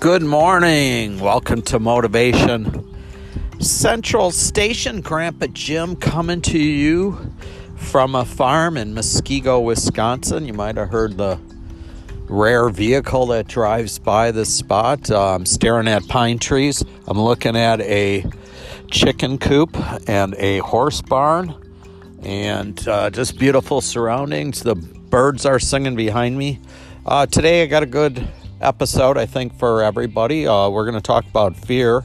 Good morning. Welcome to Motivation Central Station. Grandpa Jim coming to you from a farm in Muskego, Wisconsin. You might have heard the rare vehicle that drives by this spot. Uh, I'm staring at pine trees. I'm looking at a chicken coop and a horse barn and uh, just beautiful surroundings. The birds are singing behind me. Uh, today I got a good episode, I think, for everybody. Uh, we're going to talk about fear.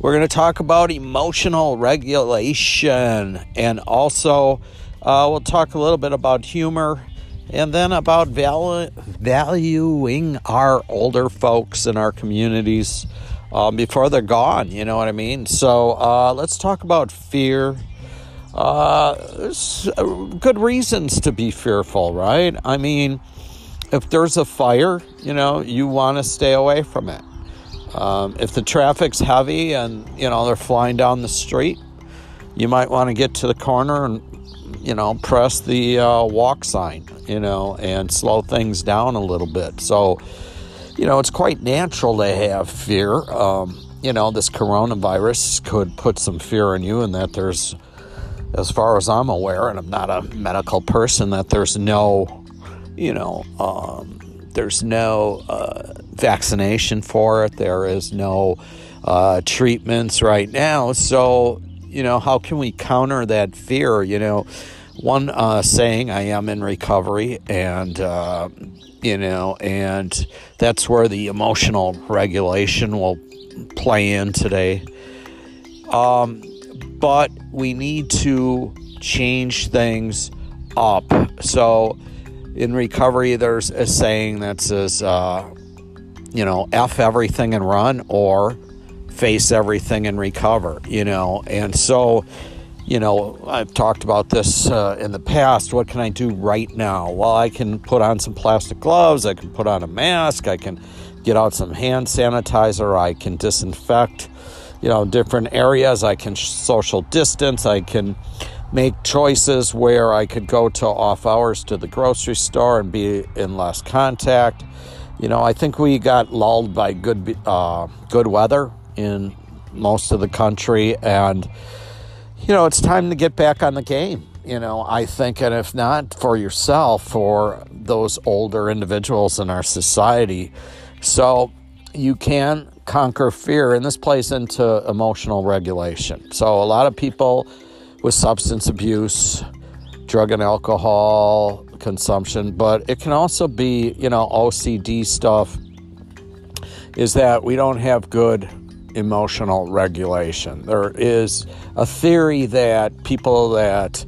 We're going to talk about emotional regulation. And also, uh, we'll talk a little bit about humor and then about valu- valuing our older folks in our communities um, before they're gone. You know what I mean? So uh, let's talk about fear. Uh, there's uh, good reasons to be fearful, right? I mean, if there's a fire, you know, you want to stay away from it. Um, if the traffic's heavy and, you know, they're flying down the street, you might want to get to the corner and, you know, press the uh, walk sign, you know, and slow things down a little bit. So, you know, it's quite natural to have fear. Um, you know, this coronavirus could put some fear in you, and that there's, as far as I'm aware, and I'm not a medical person, that there's no you know, um, there's no uh, vaccination for it. There is no uh, treatments right now. So, you know, how can we counter that fear? You know, one uh, saying, I am in recovery, and, uh, you know, and that's where the emotional regulation will play in today. Um, but we need to change things up. So, in recovery, there's a saying that says, uh, you know, F everything and run or face everything and recover, you know. And so, you know, I've talked about this uh, in the past. What can I do right now? Well, I can put on some plastic gloves, I can put on a mask, I can get out some hand sanitizer, I can disinfect, you know, different areas, I can social distance, I can make choices where I could go to off hours to the grocery store and be in less contact. You know, I think we got lulled by good uh, good weather in most of the country, and you know, it's time to get back on the game. You know, I think, and if not for yourself, for those older individuals in our society, so you can conquer fear, and this plays into emotional regulation. So a lot of people with substance abuse, drug and alcohol consumption, but it can also be, you know, OCD stuff is that we don't have good emotional regulation. There is a theory that people that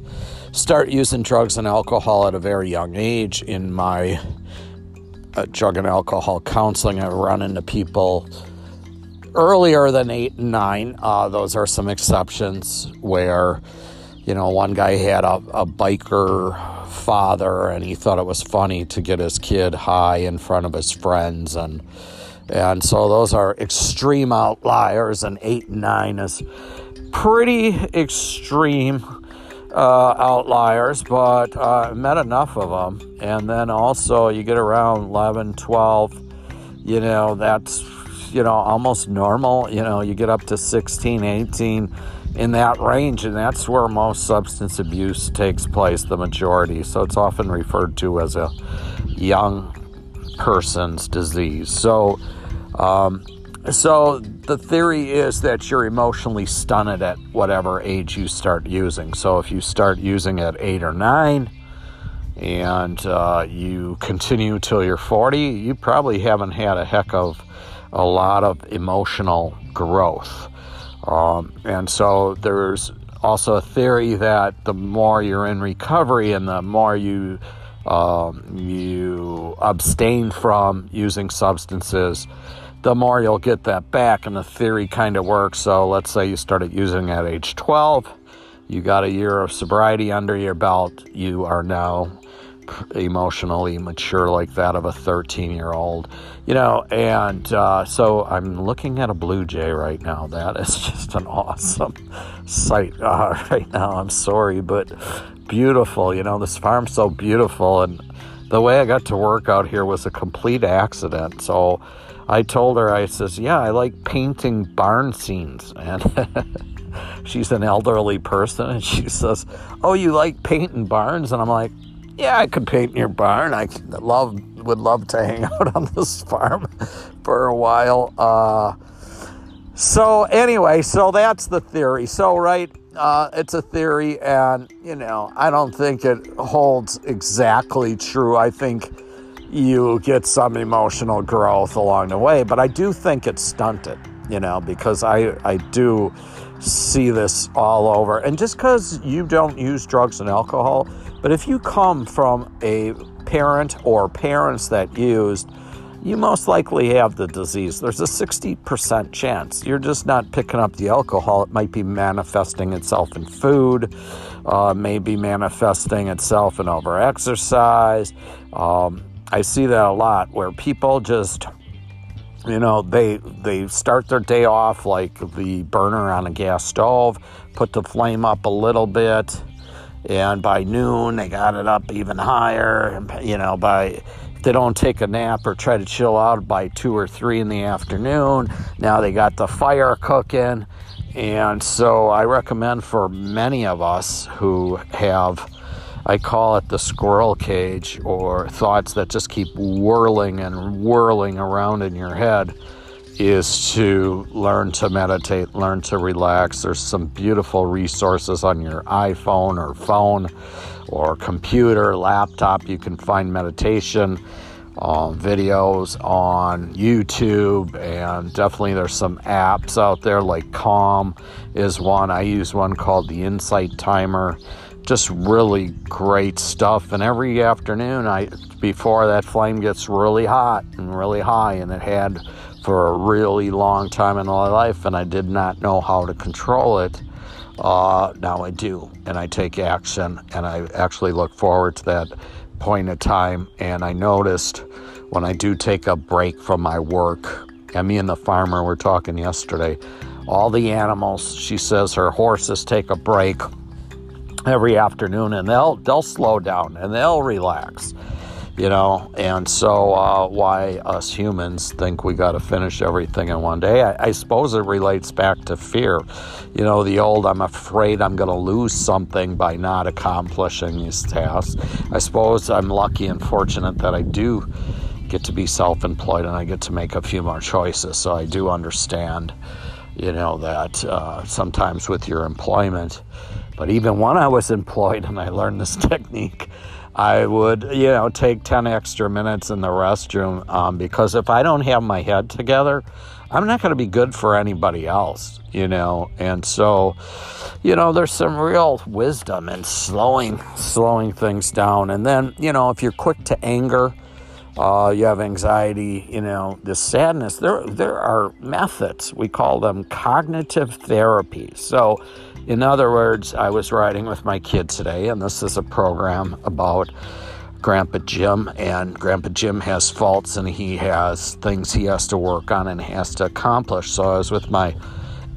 start using drugs and alcohol at a very young age in my uh, drug and alcohol counseling, I run into people earlier than eight and nine. Uh, those are some exceptions where, you know, one guy had a, a biker father and he thought it was funny to get his kid high in front of his friends and and so those are extreme outliers and eight and nine is pretty extreme uh, outliers but uh, met enough of them and then also you get around 11 12 you know that's you know, almost normal. You know, you get up to 16, 18 in that range, and that's where most substance abuse takes place, the majority. So it's often referred to as a young person's disease. So, um, so the theory is that you're emotionally stunted at whatever age you start using. So if you start using at eight or nine, and uh, you continue till you're 40, you probably haven't had a heck of a lot of emotional growth. Um, and so there's also a theory that the more you're in recovery and the more you um, you abstain from using substances, the more you'll get that back. And the theory kind of works. So let's say you started using at age 12, you got a year of sobriety under your belt, you are now emotionally mature like that of a 13 year old you know and uh, so i'm looking at a blue jay right now that is just an awesome sight uh, right now i'm sorry but beautiful you know this farm's so beautiful and the way i got to work out here was a complete accident so I told her, I says, yeah, I like painting barn scenes. And she's an elderly person. And she says, oh, you like painting barns? And I'm like, yeah, I could paint in your barn. I love would love to hang out on this farm for a while. Uh, so anyway, so that's the theory. So right, uh, it's a theory, and you know, I don't think it holds exactly true. I think you get some emotional growth along the way, but I do think it's stunted. You know, because I I do see this all over, and just because you don't use drugs and alcohol, but if you come from a parent or parents that used you most likely have the disease. There's a 60% chance. You're just not picking up the alcohol. It might be manifesting itself in food, uh, maybe manifesting itself in overexercise. Um, I see that a lot where people just you know they they start their day off like the burner on a gas stove put the flame up a little bit and by noon they got it up even higher and you know by they don't take a nap or try to chill out by two or three in the afternoon. Now they got the fire cooking. And so I recommend for many of us who have, I call it the squirrel cage, or thoughts that just keep whirling and whirling around in your head, is to learn to meditate, learn to relax. There's some beautiful resources on your iPhone or phone or computer, laptop. You can find meditation um, videos on YouTube, and definitely there's some apps out there like Calm is one. I use one called the Insight Timer. Just really great stuff. And every afternoon, I before that flame gets really hot and really high, and it had for a really long time in my life, and I did not know how to control it. Uh, now I do, and I take action, and I actually look forward to that point of time. And I noticed when I do take a break from my work, and me and the farmer were talking yesterday, all the animals, she says her horses take a break every afternoon and they'll they'll slow down and they'll relax you know? And so uh, why us humans think we got to finish everything in one day? I, I, suppose it relates back to fear. You know the old i'm afraid i'm going to lose something by not accomplishing these tasks. I suppose i'm lucky and fortunate that i do get to be self-employed and i get to make a few more choices. So i do understand you know that uh, sometimes with your employment but even when i was employed and i learned this technique I would, you know, take 10 extra minutes in the restroom um, because if I don't have my head together, I'm not going to be good for anybody else, you know. And so, you know, there's some real wisdom in slowing slowing things down. And then, you know, if you're quick to anger, uh, you have anxiety, you know, this sadness. There, there are methods. We call them cognitive therapy. So in other words, I was riding with my kids today, and this is a program about Grandpa Jim, and Grandpa Jim has faults and he has things he has to work on and has to accomplish. So I was with my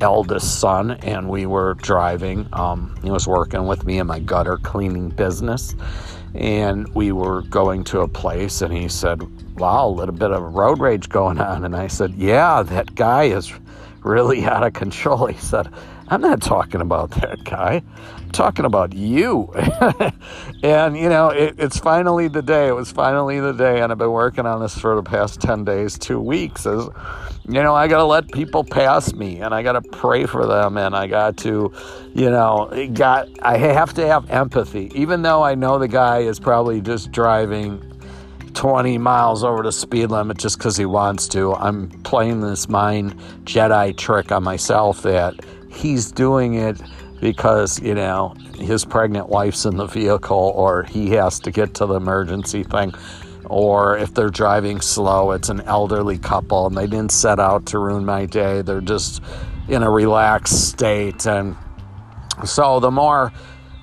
eldest son, and we were driving. Um, he was working with me in my gutter cleaning business, and we were going to a place, and he said, "Wow, a little bit of road rage going on." And I said, "Yeah, that guy is really out of control." He said. I'm not talking about that guy. I'm talking about you. and, you know, it, it's finally the day. It was finally the day. And I've been working on this for the past 10 days, two weeks. Is, you know, I got to let people pass me and I got to pray for them. And I got to, you know, got, I have to have empathy. Even though I know the guy is probably just driving 20 miles over the speed limit just because he wants to. I'm playing this mind Jedi trick on myself that he's doing it because, you know, his pregnant wife's in the vehicle or he has to get to the emergency thing. Or if they're driving slow, it's an elderly couple and they didn't set out to ruin my day. They're just in a relaxed state. And so the more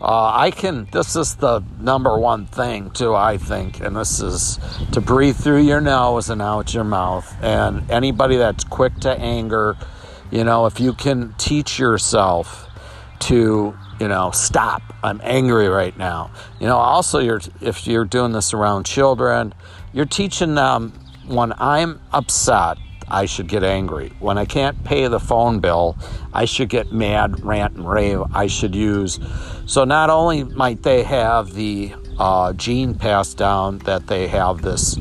uh, I can, this is the number one thing, too, I think, and this is to breathe through your nose and out your mouth. And anybody that's quick to anger, you know, if you can teach yourself to, you know, stop. I'm angry right now. You know, also you're if you're doing this around children, you're teaching them when I'm upset, I should get angry. When I can't pay the phone bill, I should get mad, rant, and rave. I should use. So not only might they have the uh, gene passed down that they have this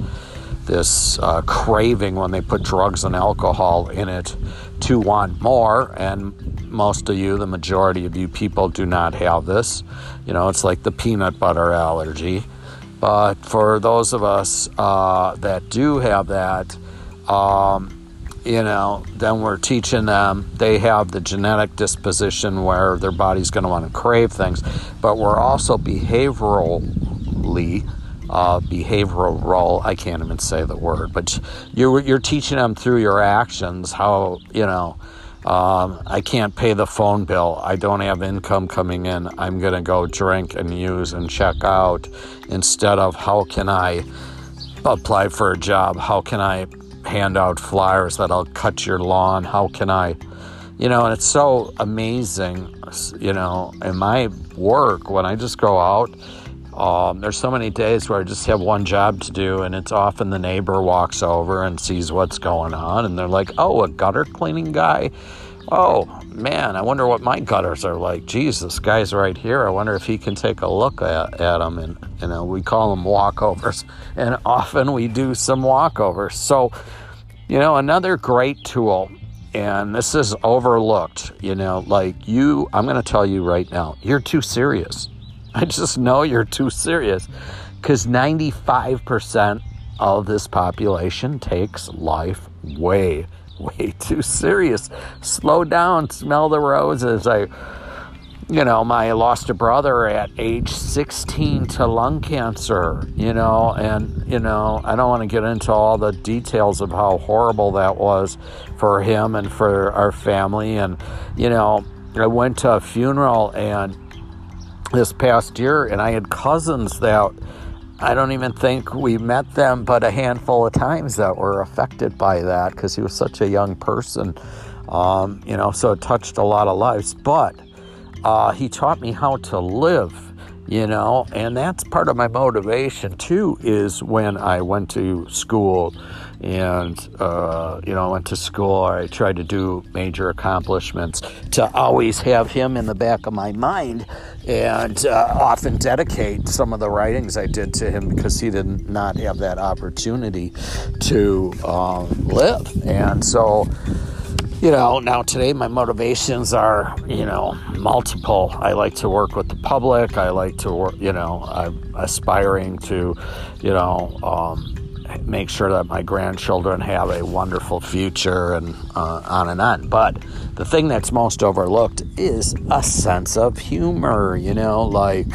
this uh, craving when they put drugs and alcohol in it to want more. And most of you, the majority of you people, do not have this. You know, it's like the peanut butter allergy. But for those of us uh, that do have that, um, you know, then we're teaching them they have the genetic disposition where their body's going to want to crave things, but we're also behaviorally uh, behavioral role. I can't even say the word, but you're you're teaching them through your actions how you know. Um, I can't pay the phone bill. I don't have income coming in. I'm going to go drink and use and check out instead of how can I apply for a job? How can I hand out flyers that I'll cut your lawn? How can I, you know, and it's so amazing, you know, in my work when I just go out um, there's so many days where I just have one job to do, and it's often the neighbor walks over and sees what's going on, and they're like, "Oh, a gutter cleaning guy." Oh man, I wonder what my gutters are like. Geez, this guy's right here. I wonder if he can take a look at, at them. And you know, we call them walkovers, and often we do some walkovers. So, you know, another great tool and this is overlooked you know like you i'm going to tell you right now you're too serious I just know you're too serious because 95% of this population takes life way, way too serious. Slow down, smell the roses. I, you know, my lost a brother at age 16 to lung cancer, you know, and, you know, I don't want to get into all the details of how horrible that was for him and for our family. And, you know, I went to a funeral and this past year, and I had cousins that I don't even think we met them, but a handful of times that were affected by that because he was such a young person. Um, you know, so it touched a lot of lives. But uh, he taught me how to live, you know, and that's part of my motivation too. Is when I went to school and uh, you know, I went to school. I tried to do major accomplishments to always have him in the back of my mind, and uh, often dedicate some of the writings I did to him because he did not have that opportunity to um, live, and so you know, now today my motivations are, you know, multiple. I like to work with the public. I like to work, you know, I'm aspiring to, you know, um, make sure that my grandchildren have a wonderful future and uh, on and on. But the thing that's most overlooked is a sense of humor. You know, like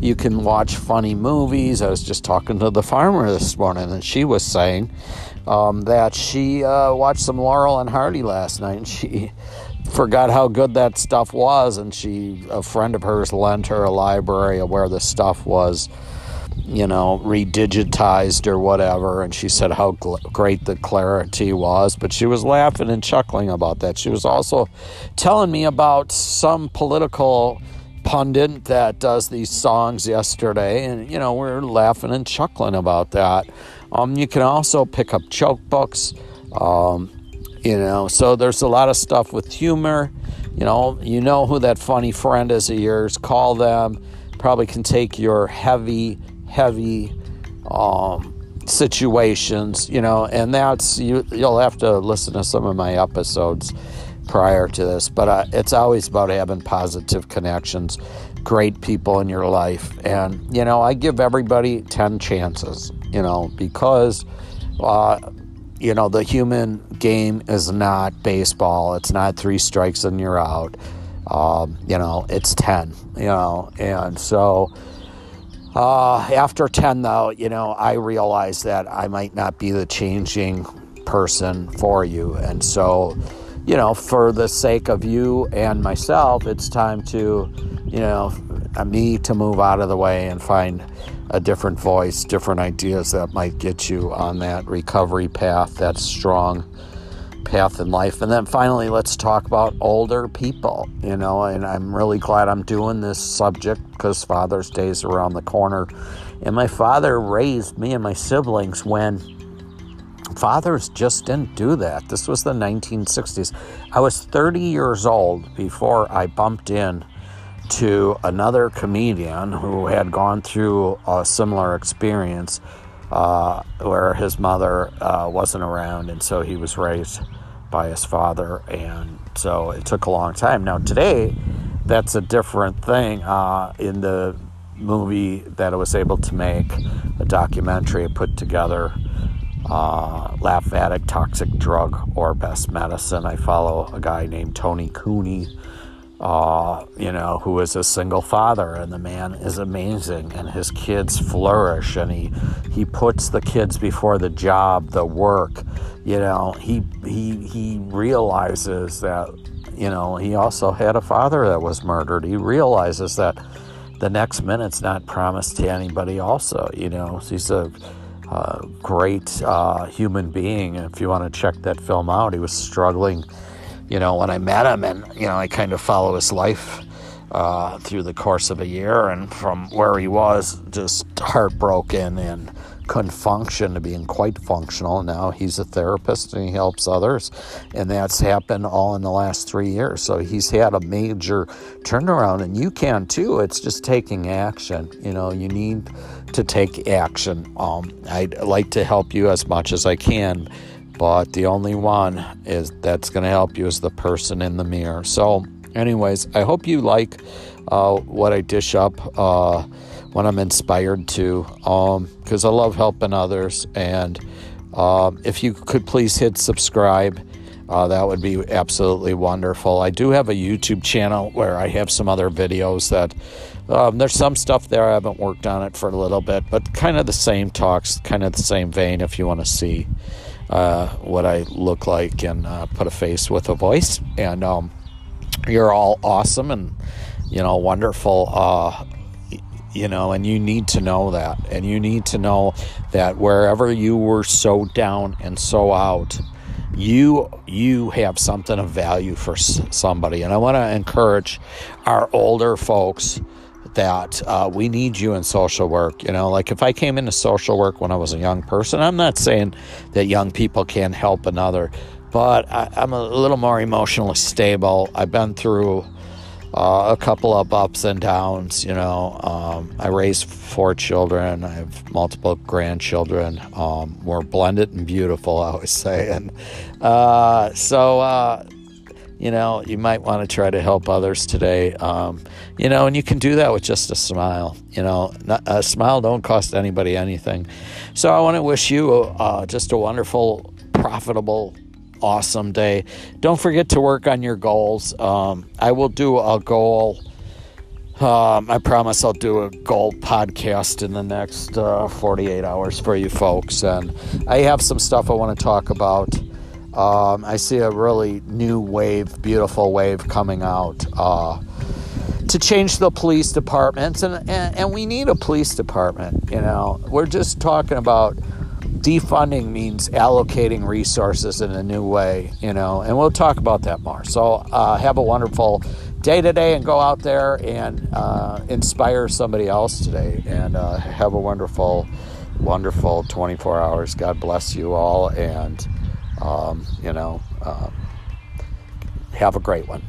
you can watch funny movies. I was just talking to the farmer this morning, and she was saying um, that she uh, watched some Laurel and Hardy last night, and she forgot how good that stuff was. And she, a friend of hers, lent her a library of where the stuff was you know, redigitized or whatever. And she said how gl- great the clarity was. But she was laughing and chuckling about that. She was also telling me about some political pundit that does these songs yesterday. And, you know, we're laughing and chuckling about that. Um, you can also pick up joke books. Um, you know, so there's a lot of stuff with humor. You know, you know who that funny friend is of yours. Call them. Probably can take your heavy heavy um, situations, you know, and that's you. You'll have to listen to some of my episodes prior to this, but uh, it's always about having positive connections, great people in your life, and you know, I give everybody ten chances, you know, because. Uh, you know, the human game is not baseball. It's not three strikes and you're out. Um, you know, it's 10, you know, and so uh, after 10, though, you know, I realized that I might not be the changing person for you. And so, you know, for the sake of you and myself, it's time to, you know, me to move out of the way and find a different voice, different ideas that might get you on that recovery path that strong path in life. And then finally, let's talk about older people, you know, and I'm really glad I'm doing this subject because Father's Day is around the corner. And my father raised me and my siblings when fathers just didn't do that. This was the 1960s. I was 30 years old before I bumped in to another comedian who had gone through a similar experience uh, where his mother uh, wasn't around, and so he was raised by his father, and so it took a long time. Now, today, that's a different thing. Uh, in the movie that I was able to make, a documentary I put together, uh, Laugh Addict, Toxic Drug, or Best Medicine, I follow a guy named Tony Cooney uh, you know, who is a single father, and the man is amazing, and his kids flourish, and he he puts the kids before the job, the work. You know, he he he realizes that, you know, he also had a father that was murdered. He realizes that the next minute's not promised to anybody. Also, you know, he's a uh, great uh, human being. If you want to check that film out, he was struggling you know, when I met him, and you know, I kind of follow his life uh, through the course of a year, and from where he was, just heartbroken and couldn't function to being quite functional. Now he's a therapist and he helps others, and that's happened all in the last three years. So he's had a major turnaround, and you can too. It's just taking action. You know, you need to take action. Um, I'd like to help you as much as I can but the only one is that's going to help you is the person in the mirror. So, anyways, I hope you like uh, what I dish up uh, when I'm inspired to, because um, I love helping others. And um, if you could please hit subscribe. Uh, that would be absolutely wonderful. I do have a YouTube channel where I have some other videos that um, there's some stuff there. I haven't worked on it for a little bit, but kind of the same talks, kind of the same vein if you want to see uh, what I look like and uh, put a face with a voice. And um, you're all awesome and, you know, wonderful. Uh, you know, and you need to know that. And you need to know that wherever you were so down and so out, you you have something of value for somebody and i want to encourage our older folks that uh, we need you in social work. You know, like if I came into social work when I was a young person, I'm not saying that young people can't help another, but I, am a little more emotionally stable. I've been through uh, a couple of ups and downs. You know, um, I raised four children. I have multiple grandchildren. Um, we're blended and beautiful, I always say. And uh, so, uh, you know, you might want to try to help others today. Um, you know, and you can do that with just a smile. You know, not, a smile don't cost anybody anything. So I want to wish you uh, just a wonderful, profitable, awesome day. Don't forget to work on your goals. Um, I will do a goal. Um, I promise I'll do a goal podcast in the next uh, 48 hours for you folks. And I have some stuff I want to talk about. Um, I see a really new wave, beautiful wave coming out uh, to change the police departments, and, and, and we need a police department. You know, we're just talking about defunding means allocating resources in a new way. You know, and we'll talk about that more. So uh, have a wonderful day today, and go out there and uh, inspire somebody else today, and uh, have a wonderful, wonderful 24 hours. God bless you all, and um, you know, um, have a great one.